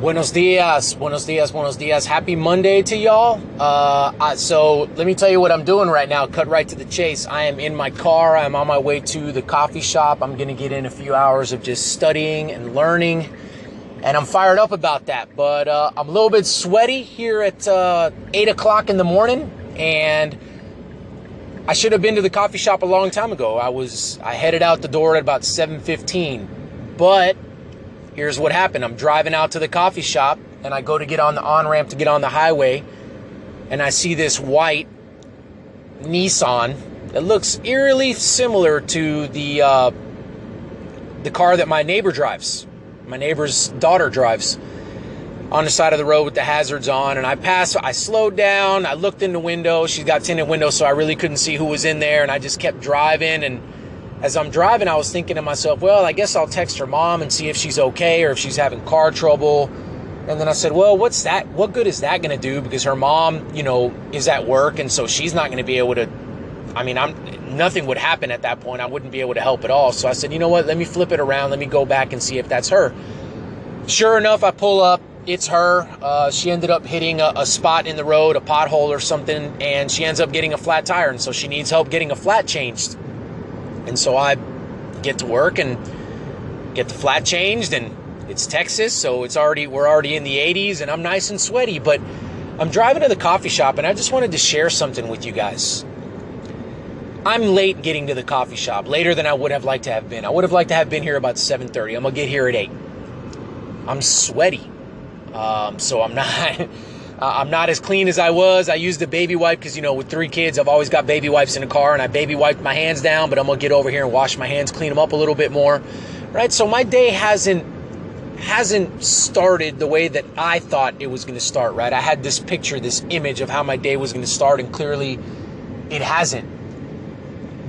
Buenos dias, buenos dias, buenos dias. Happy Monday to y'all. Uh, so let me tell you what I'm doing right now. Cut right to the chase. I am in my car. I'm on my way to the coffee shop. I'm going to get in a few hours of just studying and learning. And I'm fired up about that. But uh, I'm a little bit sweaty here at uh, 8 o'clock in the morning. And I should have been to the coffee shop a long time ago. I was I headed out the door at about 7:15. But here's what happened I'm driving out to the coffee shop and I go to get on the on ramp to get on the highway and I see this white Nissan that looks eerily similar to the uh, the car that my neighbor drives. My neighbor's daughter drives on the side of the road with the hazards on and I passed I slowed down I looked in the window she's got tinted windows so I really couldn't see who was in there and I just kept driving and as I'm driving, I was thinking to myself, well, I guess I'll text her mom and see if she's okay or if she's having car trouble. And then I said, well, what's that? What good is that going to do? Because her mom, you know, is at work and so she's not going to be able to. I mean, I'm nothing would happen at that point. I wouldn't be able to help at all. So I said, you know what? Let me flip it around. Let me go back and see if that's her. Sure enough, I pull up. It's her. Uh, she ended up hitting a, a spot in the road, a pothole or something, and she ends up getting a flat tire. And so she needs help getting a flat changed. And so I get to work and get the flat changed and it's Texas, so it's already we're already in the 80s and I'm nice and sweaty, but I'm driving to the coffee shop and I just wanted to share something with you guys. I'm late getting to the coffee shop, later than I would have liked to have been. I would have liked to have been here about 7:30. I'm gonna get here at 8. I'm sweaty, um, so I'm not. Uh, I'm not as clean as I was. I used the baby wipe because, you know, with three kids, I've always got baby wipes in the car and I baby wiped my hands down, but I'm going to get over here and wash my hands, clean them up a little bit more. Right? So my day hasn't hasn't started the way that I thought it was going to start, right? I had this picture, this image of how my day was going to start and clearly it hasn't.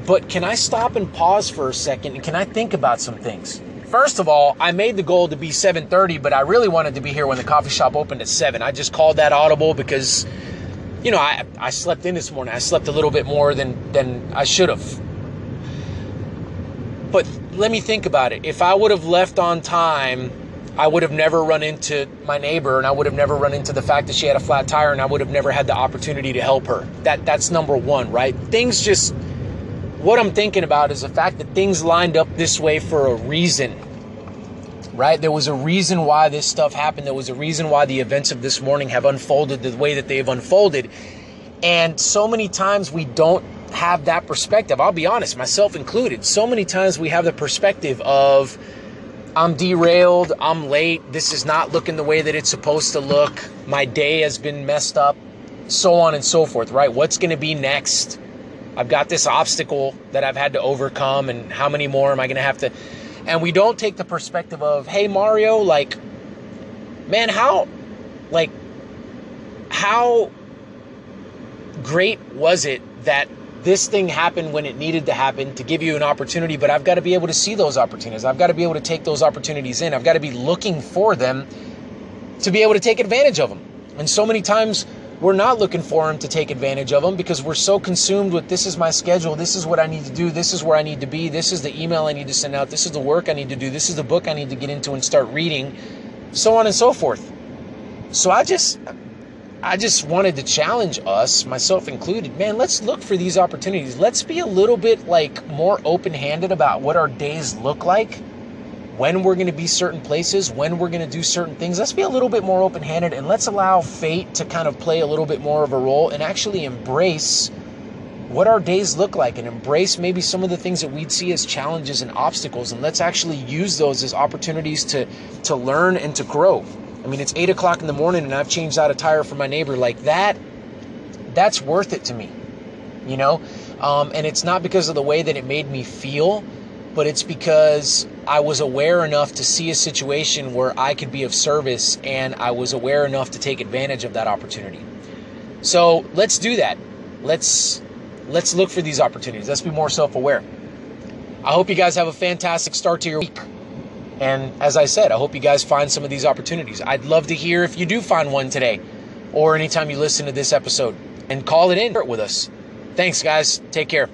But can I stop and pause for a second and can I think about some things? First of all, I made the goal to be 7:30, but I really wanted to be here when the coffee shop opened at 7. I just called that audible because you know, I I slept in this morning. I slept a little bit more than than I should have. But let me think about it. If I would have left on time, I would have never run into my neighbor and I would have never run into the fact that she had a flat tire and I would have never had the opportunity to help her. That that's number 1, right? Things just what I'm thinking about is the fact that things lined up this way for a reason. Right? There was a reason why this stuff happened. There was a reason why the events of this morning have unfolded the way that they've unfolded. And so many times we don't have that perspective. I'll be honest, myself included. So many times we have the perspective of, I'm derailed, I'm late, this is not looking the way that it's supposed to look, my day has been messed up, so on and so forth, right? What's going to be next? I've got this obstacle that I've had to overcome, and how many more am I going to have to? And we don't take the perspective of, hey, Mario, like, man, how, like, how great was it that this thing happened when it needed to happen to give you an opportunity, but I've got to be able to see those opportunities. I've got to be able to take those opportunities in. I've got to be looking for them to be able to take advantage of them. And so many times we're not looking for them to take advantage of them because we're so consumed with this is my schedule, this is what I need to do, this is where I need to be, this is the email I need to send out, this is the work I need to do, this is the book I need to get into and start reading, so on and so forth. So I just I just wanted to challenge us, myself included. Man, let's look for these opportunities. Let's be a little bit like more open-handed about what our days look like when we're going to be certain places, when we're going to do certain things. Let's be a little bit more open handed and let's allow fate to kind of play a little bit more of a role and actually embrace what our days look like and embrace maybe some of the things that we'd see as challenges and obstacles and let's actually use those as opportunities to to learn and to grow i mean it's eight o'clock in the morning and i've changed out a tire for my neighbor like that that's worth it to me you know um, and it's not because of the way that it made me feel but it's because I was aware enough to see a situation where I could be of service and I was aware enough to take advantage of that opportunity. So let's do that. Let's let's look for these opportunities. Let's be more self-aware. I hope you guys have a fantastic start to your week. And as I said, I hope you guys find some of these opportunities. I'd love to hear if you do find one today or anytime you listen to this episode and call it in with us. Thanks guys. Take care.